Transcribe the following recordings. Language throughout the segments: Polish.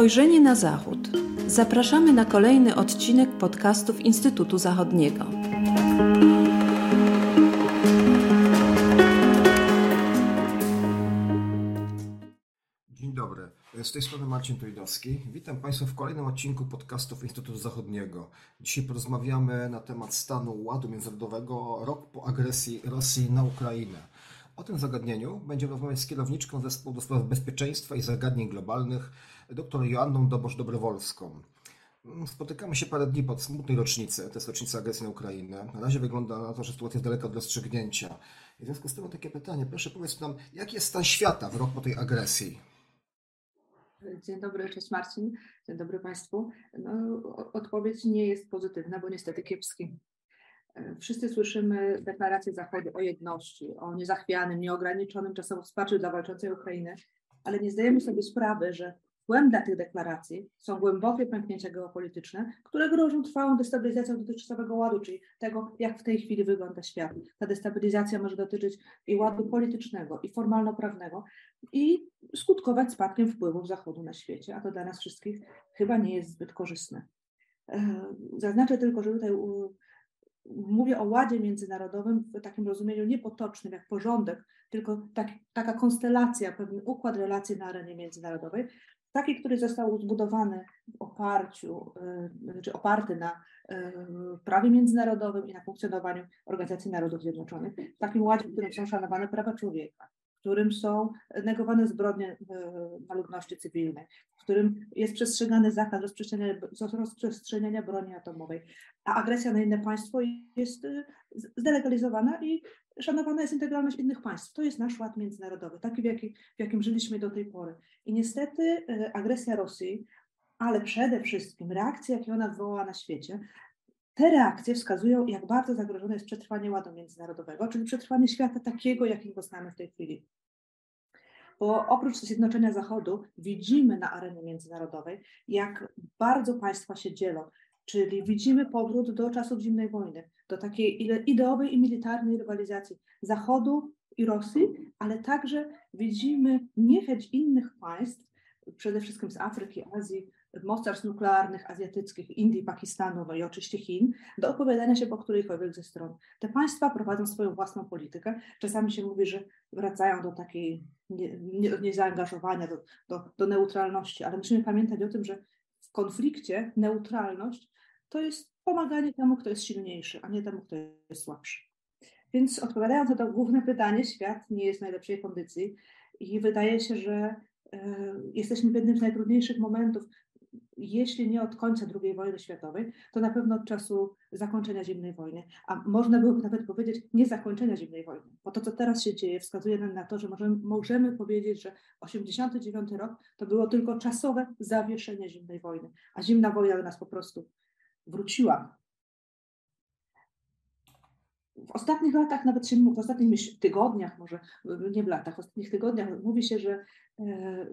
Spojrzenie na Zachód. Zapraszamy na kolejny odcinek podcastów Instytutu Zachodniego. Dzień dobry. Z tej strony Marcin Tojdowski. Witam Państwa w kolejnym odcinku podcastów Instytutu Zachodniego. Dzisiaj porozmawiamy na temat stanu ładu międzynarodowego rok po agresji Rosji na Ukrainę. O tym zagadnieniu będziemy rozmawiać z kierowniczką Zespołu do Spraw Bezpieczeństwa i Zagadnień Globalnych, dr Joanną Dobosz-Dobrowolską. Spotykamy się parę dni pod smutnej rocznicy, to jest rocznica agresji na Ukrainę. Na razie wygląda na to, że sytuacja jest daleka od rozstrzygnięcia. w związku z tym mam takie pytanie. Proszę powiedz nam, jaki jest stan świata w rok po tej agresji? Dzień dobry, cześć Marcin. Dzień dobry Państwu. No, odpowiedź nie jest pozytywna, bo niestety kiepski. Wszyscy słyszymy deklaracje Zachodu o jedności, o niezachwianym, nieograniczonym czasowo wsparciu dla walczącej Ukrainy, ale nie zdajemy sobie sprawy, że Tłem dla tych deklaracji są głębokie pęknięcia geopolityczne, które grożą trwałą destabilizacją dotychczasowego ładu, czyli tego, jak w tej chwili wygląda świat. Ta destabilizacja może dotyczyć i ładu politycznego, i formalno-prawnego, i skutkować spadkiem wpływów Zachodu na świecie, a to dla nas wszystkich chyba nie jest zbyt korzystne. E, zaznaczę tylko, że tutaj mówię o ładzie międzynarodowym w takim rozumieniu niepotocznym, jak porządek, tylko tak, taka konstelacja, pewien układ relacji na arenie międzynarodowej, taki, który został zbudowany w oparciu, y, czy oparty na y, prawie międzynarodowym i na funkcjonowaniu Organizacji Narodów Zjednoczonych, w takim ładzie, w którym są szanowane prawa człowieka, w którym są negowane zbrodnie na ludności cywilnej, w którym jest przestrzegany zakaz rozprzestrzeniania, rozprzestrzeniania broni atomowej, a agresja na inne państwo jest y, zdelegalizowana i szanowana jest integralność innych państw. To jest nasz ład międzynarodowy, taki w, w jakim żyliśmy do tej pory. I niestety y, agresja Rosji, ale przede wszystkim reakcje, jakie ona wywołała na świecie, te reakcje wskazują, jak bardzo zagrożone jest przetrwanie ładu międzynarodowego, czyli przetrwanie świata takiego, jakiego znamy w tej chwili. Bo oprócz zjednoczenia Zachodu widzimy na arenie międzynarodowej, jak bardzo państwa się dzielą, czyli widzimy powrót do czasów zimnej wojny, do takiej ideowej i militarnej rywalizacji Zachodu i Rosji, ale także widzimy niechęć innych państw, przede wszystkim z Afryki, Azji, mocarstw nuklearnych azjatyckich, Indii, Pakistanu, no i oczywiście Chin, do opowiadania się po którejkolwiek ze stron. Te państwa prowadzą swoją własną politykę. Czasami się mówi, że wracają do takiej niezaangażowania, nie, nie do, do, do neutralności, ale musimy pamiętać o tym, że w konflikcie neutralność to jest pomaganie temu, kto jest silniejszy, a nie temu, kto jest słabszy. Więc odpowiadając na to główne pytanie, świat nie jest w najlepszej kondycji i wydaje się, że y, jesteśmy w jednym z najtrudniejszych momentów jeśli nie od końca II wojny światowej, to na pewno od czasu zakończenia zimnej wojny. A można byłoby nawet powiedzieć nie zakończenia zimnej wojny, bo to, co teraz się dzieje, wskazuje nam na to, że możemy, możemy powiedzieć, że 89 rok to było tylko czasowe zawieszenie zimnej wojny, a zimna wojna do nas po prostu wróciła. W ostatnich latach, nawet się, w ostatnich tygodniach, może nie w latach, w ostatnich tygodniach mówi się, że e,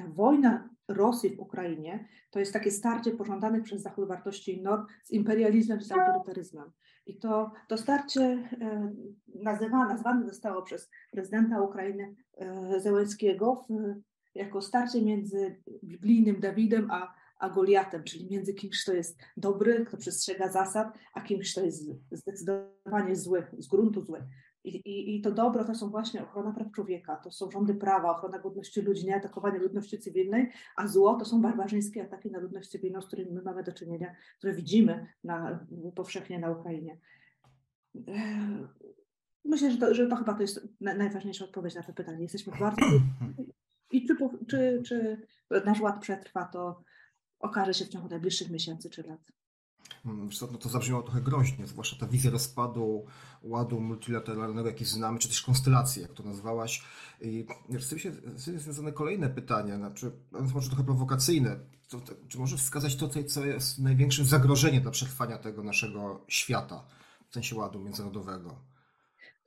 ta wojna Rosji w Ukrainie to jest takie starcie pożądanych przez Zachód wartości i norm z imperializmem, z autorytaryzmem. I to, to starcie e, nazywa, nazwane zostało przez prezydenta Ukrainy e, Zełenskiego jako starcie między biblijnym Dawidem a, a Goliatem, czyli między kimś, kto jest dobry, kto przestrzega zasad, a kimś, kto jest zdecydowanie zły, z gruntu zły. I, i, I to dobro to są właśnie ochrona praw człowieka, to są rządy prawa, ochrona godności ludzi, nie atakowanie ludności cywilnej, a zło to są barbarzyńskie ataki na ludność cywilną, z którymi my mamy do czynienia, które widzimy na, powszechnie na Ukrainie. Myślę, że to, że to chyba to jest najważniejsza odpowiedź na to pytanie. Jesteśmy bardzo. I czy, czy, czy nasz ład przetrwa, to okaże się w ciągu najbliższych miesięcy czy lat. Mm, no to zabrzmiało trochę groźnie, zwłaszcza ta wizja rozpadu ładu multilateralnego, jaki znamy, czy też konstelacje, jak to nazwałaś. I z tym się związane kolejne pytania, znaczy, może trochę prowokacyjne. To, to, czy możesz wskazać to, co jest największym zagrożeniem dla przetrwania tego naszego świata, w sensie ładu międzynarodowego?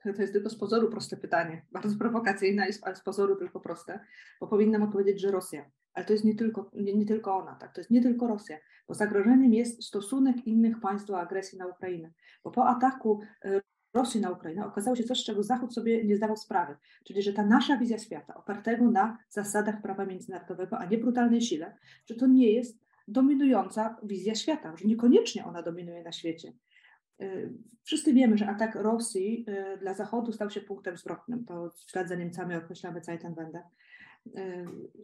To jest tylko z pozoru proste pytanie, bardzo prowokacyjne, ale z pozoru tylko proste, bo powinnam odpowiedzieć, że Rosja. Ale to jest nie tylko, nie, nie, tylko ona, tak? to jest nie tylko Rosja, bo zagrożeniem jest stosunek innych państw do agresji na Ukrainę. Bo po ataku e, Rosji na Ukrainę okazało się coś, czego Zachód sobie nie zdawał sprawy, czyli że ta nasza wizja świata, opartego na zasadach prawa międzynarodowego, a nie brutalnej sile, że to nie jest dominująca wizja świata, że niekoniecznie ona dominuje na świecie. Y, wszyscy wiemy, że atak Rosji y, dla Zachodu stał się punktem zwrotnym. To w ślad za Niemcami określamy Zeitenwende.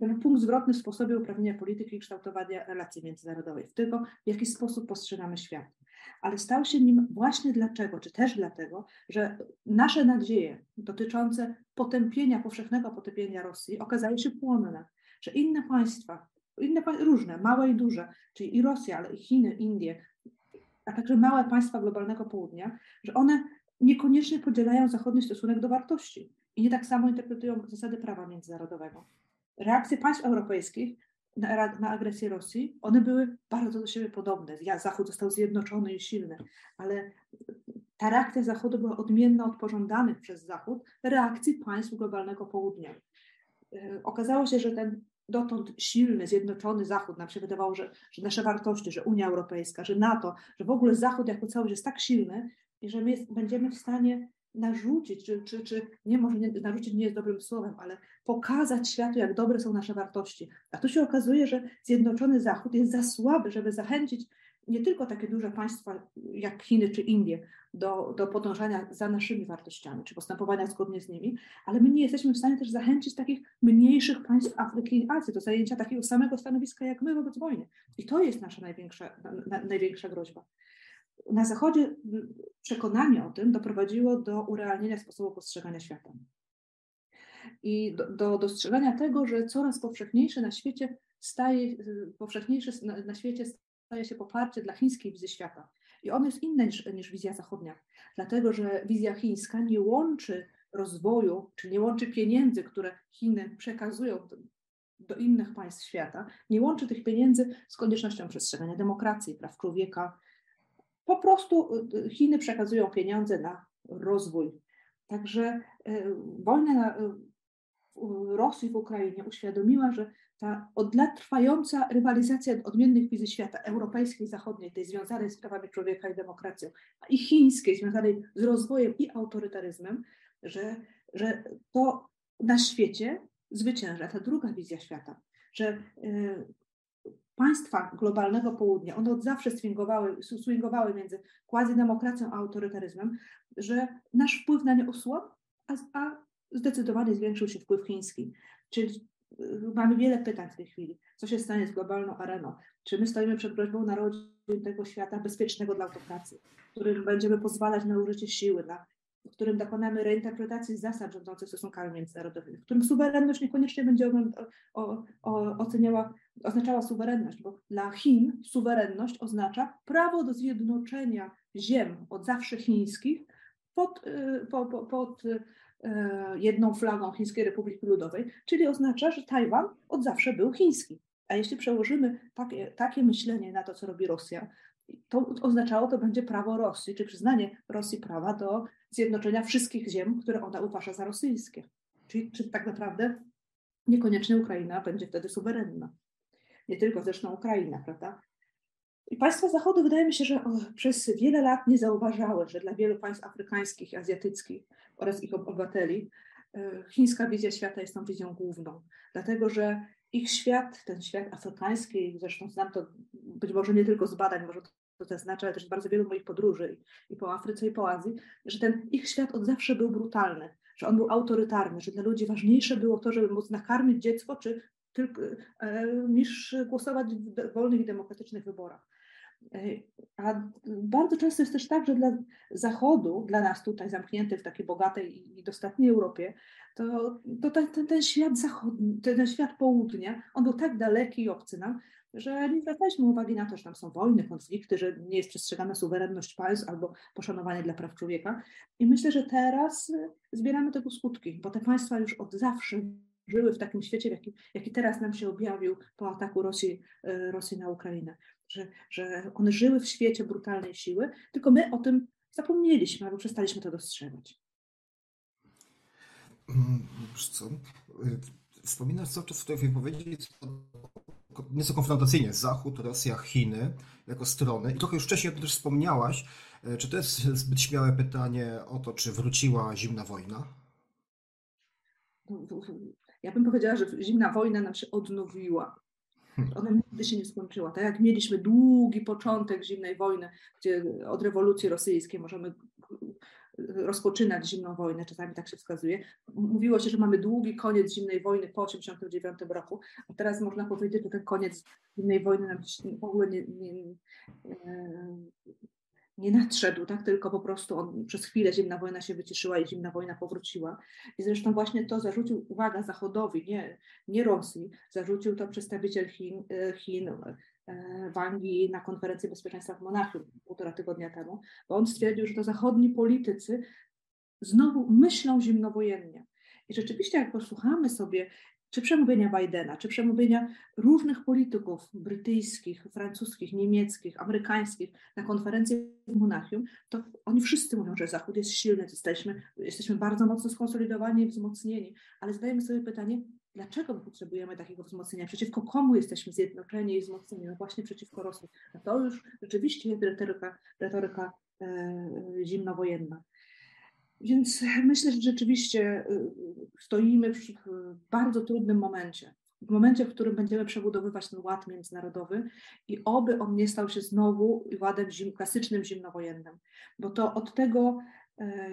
Ten punkt zwrotny w sposobie uprawiania polityki i kształtowania relacji międzynarodowej, w tego, w jaki sposób postrzegamy świat. Ale stał się nim właśnie dlaczego, czy też dlatego, że nasze nadzieje dotyczące potępienia, powszechnego potępienia Rosji okazały się płonne, że inne państwa, inne różne, małe i duże, czyli i Rosja, ale i Chiny, Indie, a także małe państwa globalnego południa, że one niekoniecznie podzielają zachodni stosunek do wartości i nie tak samo interpretują zasady prawa międzynarodowego. Reakcje państw europejskich na, na, agresję Rosji, one były bardzo do siebie podobne. Zachód został zjednoczony i silny, ale ta reakcja Zachodu była odmienna od pożądanych przez Zachód reakcji państw globalnego południa. E, okazało się, że ten dotąd silny, zjednoczony Zachód, nam się wydawało, że, że nasze wartości, że Unia Europejska, że NATO, że w ogóle Zachód jako całość jest tak silny i że my będziemy w stanie narzucić, czy, czy, czy nie może nie, narzucić nie jest dobrym słowem, ale pokazać światu, jak dobre są nasze wartości. A tu się okazuje, że Zjednoczony Zachód jest za słaby, żeby zachęcić nie tylko takie duże państwa jak Chiny czy Indie do, do podążania za naszymi wartościami, czy postępowania zgodnie z nimi, ale my nie jesteśmy w stanie też zachęcić takich mniejszych państw Afryki i Azji do zajęcia takiego samego stanowiska jak my wobec wojny. I to jest nasza największa, na, największa groźba. Na Zachodzie przekonanie o tym doprowadziło do urealnienia sposobu postrzegania świata. I do, do dostrzeżenia tego, że coraz powszechniejsze na świecie staje, powszechniejsze na, na świecie staje się poparcie dla chińskiej wizji świata. I ono jest inne niż, niż wizja zachodnia, dlatego że wizja chińska nie łączy rozwoju, czy nie łączy pieniędzy, które Chiny przekazują do innych państw świata, nie łączy tych pieniędzy z koniecznością przestrzegania demokracji, praw człowieka. Po prostu y, Chiny przekazują pieniądze na rozwój. Także y, wojna na, y, Rosji w Ukrainie uświadomiła, że ta od lat trwająca rywalizacja odmiennych wizji świata, europejskiej, zachodniej, tej związanej z prawami człowieka i demokracją, i chińskiej, związanej z rozwojem i autorytaryzmem, że, że to na świecie zwycięża ta druga wizja świata, że y, państwa globalnego południa, one od zawsze swingowały, swingowały między quasi-demokracją a autorytaryzmem, że nasz wpływ na nie osłabł, a, a zdecydowanie zwiększył się wpływ chiński. Czyli y, mamy wiele pytań w tej chwili. Co się stanie z globalną areną? Czy my stoimy przed groźbą narodzin tego świata bezpiecznego dla autokracji, w którym będziemy pozwalać na użycie siły, na, w którym dokonamy reinterpretacji zasad rządzących stosunkami międzynarodowymi, w którym suwerenność niekoniecznie będzie o, o, oceniała, oznaczała suwerenność, bo dla Chin suwerenność oznacza prawo do zjednoczenia ziem od zawsze chińskich pod, y, pod, E, jedną flagą Chińskiej Republiki Ludowej, czyli oznacza, że Tajwan od zawsze był chiński. A jeśli przełożymy takie, takie myślenie na to, co robi Rosja, to oznaczało to będzie prawo Rosji, czy przyznanie Rosji prawa do zjednoczenia wszystkich ziem, które ona uważa za rosyjskie. Czyli czy tak naprawdę niekoniecznie Ukraina będzie wtedy suwerenna. Nie tylko zresztą Ukraina, prawda? I państwa Zachodu wydaje mi się, że przez wiele lat nie zauważały, że dla wielu państw afrykańskich, azjatyckich oraz ich obywateli e, chińska wizja świata jest tą wizją główną. Dlatego, że ich świat, ten świat afrykański, zresztą znam to być może nie tylko z badań, może to zaznacza, ale też z bardzo wielu moich podróży i po Afryce i po Azji, że ten ich świat od zawsze był brutalny, że on był autorytarny, że dla ludzi ważniejsze było to, żeby móc nakarmić dziecko, czy tylko, e, niż głosować w wolnych i demokratycznych wyborach. A bardzo często jest też tak, że dla Zachodu, dla nas tutaj zamkniętych w takiej bogatej i dostatniej Europie, to, to ten, ten, świat zachodni, ten świat południa, on był tak daleki i obcy nam, że nie zwracaliśmy uwagi na to, że tam są wojny, konflikty, że nie jest przestrzegana suwerenność państw albo poszanowanie dla praw człowieka. I myślę, że teraz zbieramy tego skutki, bo te państwa już od zawsze żyły w takim świecie, jaki, jaki teraz nam się objawił po ataku Rosji, e, Rosji na Ukrainę że, że one żyły w świecie brutalnej siły, tylko my o tym zapomnieliśmy albo przestaliśmy to dostrzegać. Mm, wiesz co? Wspominasz co czas w tej wypowiedzi nieco konfrontacyjnie Zachód, Rosja, Chiny jako strony i trochę już wcześniej o tym też wspomniałaś, E, czy to jest zbyt śmiałe pytanie o to, czy wróciła zimna wojna? Ja bym powiedziała, że zimna wojna nam się odnowiła. Hmm. Ona nigdy się nie skończyła. Tak jak mieliśmy długi początek zimnej wojny, gdzie od rewolucji rosyjskiej możemy rozpoczynać zimną wojnę, czasami tak się wskazuje. Mówiło się, że mamy długi koniec zimnej wojny po 1989 roku, a teraz można powiedzieć, że ten koniec zimnej wojny nam w ogóle nie, nie, nie nadszedł, tak? tylko po prostu on, przez chwilę zimna wojna się wyciszyła i zimna wojna powróciła. I zresztą właśnie to zarzucił, uwaga, Zachodowi, nie, nie Rosji, zarzucił to przedstawiciel Chin, e, Chin E, Wangi na konferencji bezpieczeństwa w Monachium półtora tygodnia temu, bo on stwierdził, że to zachodni politycy znowu myślą zimnowojennie. I rzeczywiście, jak posłuchamy sobie czy przemówienia Bidena, czy przemówienia różnych polityków brytyjskich, francuskich, niemieckich, amerykańskich na konferencji w Monachium, to oni wszyscy mówią, że Zachód jest silny, jesteśmy, jesteśmy bardzo mocno skonsolidowani i wzmocnieni, ale zadajemy sobie pytanie, Dlaczego my potrzebujemy takiego wzmocnienia? Przeciwko komu jesteśmy zjednoczeni i wzmocnieni? No właśnie przeciwko Rosji. A to już rzeczywiście jest retoryka, retoryka e, zimnowojenna. Więc myślę, że rzeczywiście e, stoimy w bardzo trudnym momencie. W momencie, w którym będziemy przebudowywać ten ład międzynarodowy i oby on nie stał się znowu ładem zim, klasycznym zimnowojennym, bo to od tego e,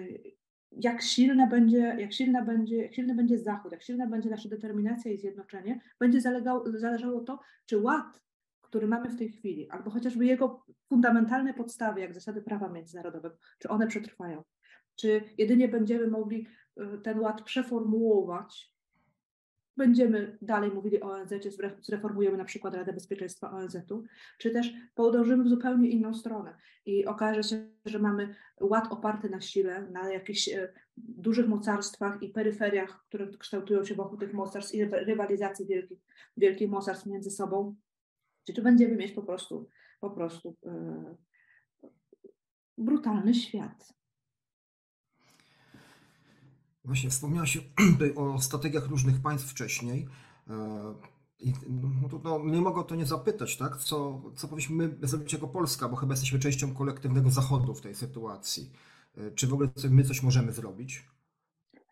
jak silne będzie, jak silna będzie, jak silny będzie Zachód, jak silna będzie nasza determinacja i zjednoczenie, będzie zalegało, zależało to, czy ład, który mamy w tej chwili, albo chociażby jego fundamentalne podstawy, jak zasady prawa międzynarodowego, czy one przetrwają. Czy jedynie będziemy mogli y, ten ład przeformułować. Będziemy dalej mówili o ONZ, zreformujemy na przykład Radę Bezpieczeństwa ONZ-u, czy też podążymy w zupełnie inną stronę. I okaże się, że mamy ład oparty na sile, na jakichś e, dużych mocarstwach i peryferiach, które kształtują się wokół tych mocarstw i rywalizacji wielkich, wielkich mocarstw między sobą, czy czy będziemy mieć po prostu, po prostu e, brutalny świat. Właśnie wspomniałaś o strategiach różnych państw wcześniej. E, I no to, no, nie mogę o to nie zapytać, tak? Co, co powinniśmy zrobić jako Polska, bo chyba jesteśmy częścią kolektywnego Zachodu w tej sytuacji. E, czy w ogóle my coś możemy zrobić?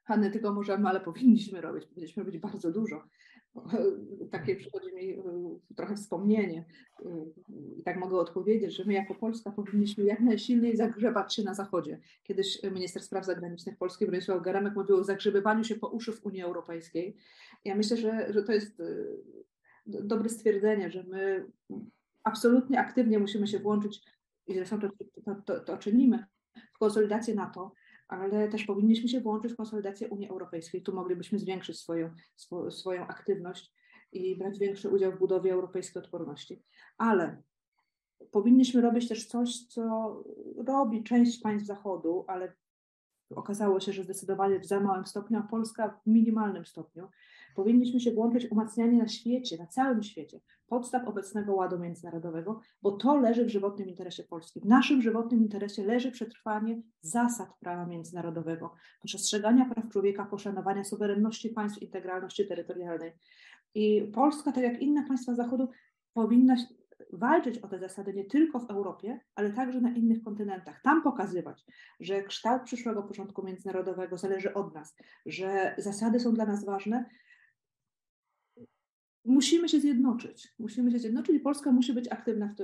Hanny, tylko możemy, ale powinniśmy robić. Powinniśmy robić bardzo dużo. takie przychodzi mi y, trochę wspomnienie. Y, I tak mogę odpowiedzieć, że my jako Polska powinniśmy jak najsilniej zagrzebać się na Zachodzie. Kiedyś minister spraw zagranicznych Polski Bronisław Geremek mówił o zagrzebywaniu się po uszy w Unii Europejskiej. Ja myślę, że, że to jest dobre stwierdzenie, że my absolutnie aktywnie musimy się włączyć i zresztą to, to, to, to czynimy w konsolidację NATO, ale też powinniśmy się włączyć w konsolidację Unii Europejskiej. Tu moglibyśmy zwiększyć swoją, sw swoją aktywność i brać większy udział w budowie europejskiej odporności. Ale powinniśmy robić też coś, co robi część państw Zachodu, ale okazało się, że zdecydowanie w za małym stopniu, a Polska w minimalnym stopniu. Powinniśmy się włączyć w umacnianie na świecie, na całym świecie, podstaw obecnego ładu międzynarodowego, bo to leży w żywotnym interesie Polski. W naszym żywotnym interesie leży przetrwanie zasad prawa międzynarodowego, przestrzegania praw człowieka, poszanowania suwerenności państw, integralności terytorialnej. I Polska, tak jak inne państwa Zachodu, powinna walczyć o te zasady nie tylko w Europie, ale także na innych kontynentach. Tam pokazywać, że kształt przyszłego porządku międzynarodowego zależy od nas, że zasady są dla nas ważne. Musimy się zjednoczyć. Musimy się zjednoczyć i Polska musi być aktywna,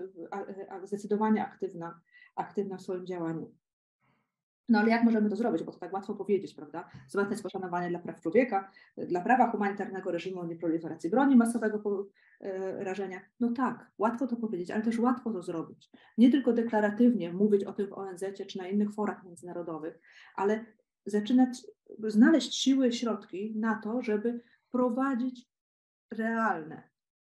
w zdecydowanie aktywna, aktywna w swoim działaniu. No ale jak możemy to zrobić? Bo to tak łatwo powiedzieć, prawda? Wzmacniać poszanowanie dla praw człowieka, dla prawa humanitarnego reżimu nieproliferacji broni masowego e, rażenia. No tak, łatwo to powiedzieć, ale też łatwo to zrobić. Nie tylko deklaratywnie mówić o tym w ONZ czy na innych forach międzynarodowych, ale zaczynać znaleźć siły środki na to, żeby prowadzić realne,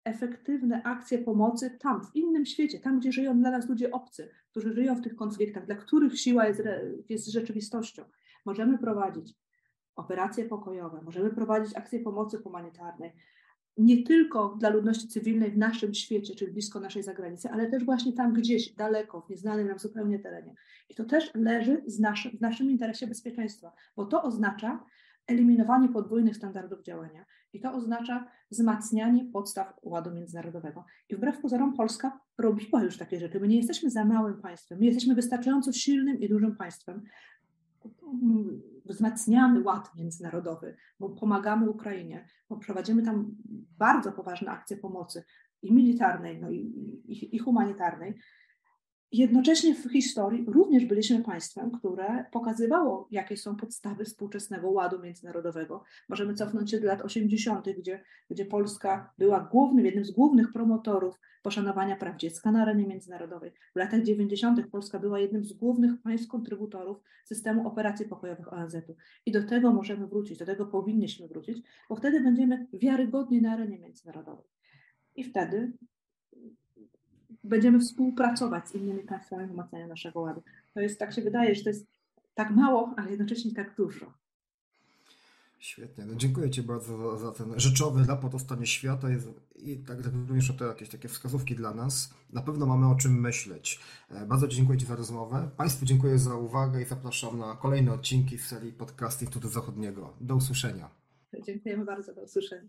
efektywne akcje pomocy tam, w innym świecie, tam, gdzie żyją dla nas ludzie obcy, którzy żyją w tych konfliktach, dla których siła jest, jest rzeczywistością. Możemy prowadzić operacje pokojowe, możemy prowadzić akcje pomocy humanitarnej, nie tylko dla ludności cywilnej w naszym świecie, czyli blisko naszej zagranicy, ale też właśnie tam gdzieś daleko, w nieznanym nam zupełnie terenie. I to też leży z w naszym interesie bezpieczeństwa, bo to oznacza eliminowanie podwójnych standardów działania. I to oznacza wzmacnianie podstaw ładu międzynarodowego. I wbrew pozorom Polska robiła już takie rzeczy. My nie jesteśmy za małym państwem, my jesteśmy wystarczająco silnym i dużym państwem. Wzmacniamy ład międzynarodowy, bo pomagamy Ukrainie, bo prowadzimy tam bardzo poważne akcje pomocy i militarnej, no i, i, i humanitarnej. Jednocześnie w historii również byliśmy państwem, które pokazywało, jakie są podstawy współczesnego ładu międzynarodowego. Możemy cofnąć się do lat 80., gdzie, gdzie Polska była głównym, jednym z głównych promotorów poszanowania praw dziecka na arenie międzynarodowej. W latach 90. Polska była jednym z głównych państw kontrybutorów systemu operacji pokojowych ONZ-u. I do tego możemy wrócić, do tego powinniśmy wrócić, bo wtedy będziemy wiarygodni na arenie międzynarodowej. I wtedy będziemy współpracować z innymi państwami w umacnianiu naszego ładu. To jest, tak się wydaje, że to jest tak mało, ale jednocześnie tak dużo. Świetnie. No dziękuję Ci bardzo za, za ten rzeczowy raport o stanie świata jest, i tak, tak również o te jakieś takie wskazówki dla nas. Na pewno mamy o czym myśleć. E, bardzo dziękuję Ci za rozmowę. Państwu dziękuję za uwagę i zapraszam na kolejne odcinki z serii podcast Instytutu Zachodniego. Do usłyszenia. Dziękujemy bardzo. Do usłyszenia.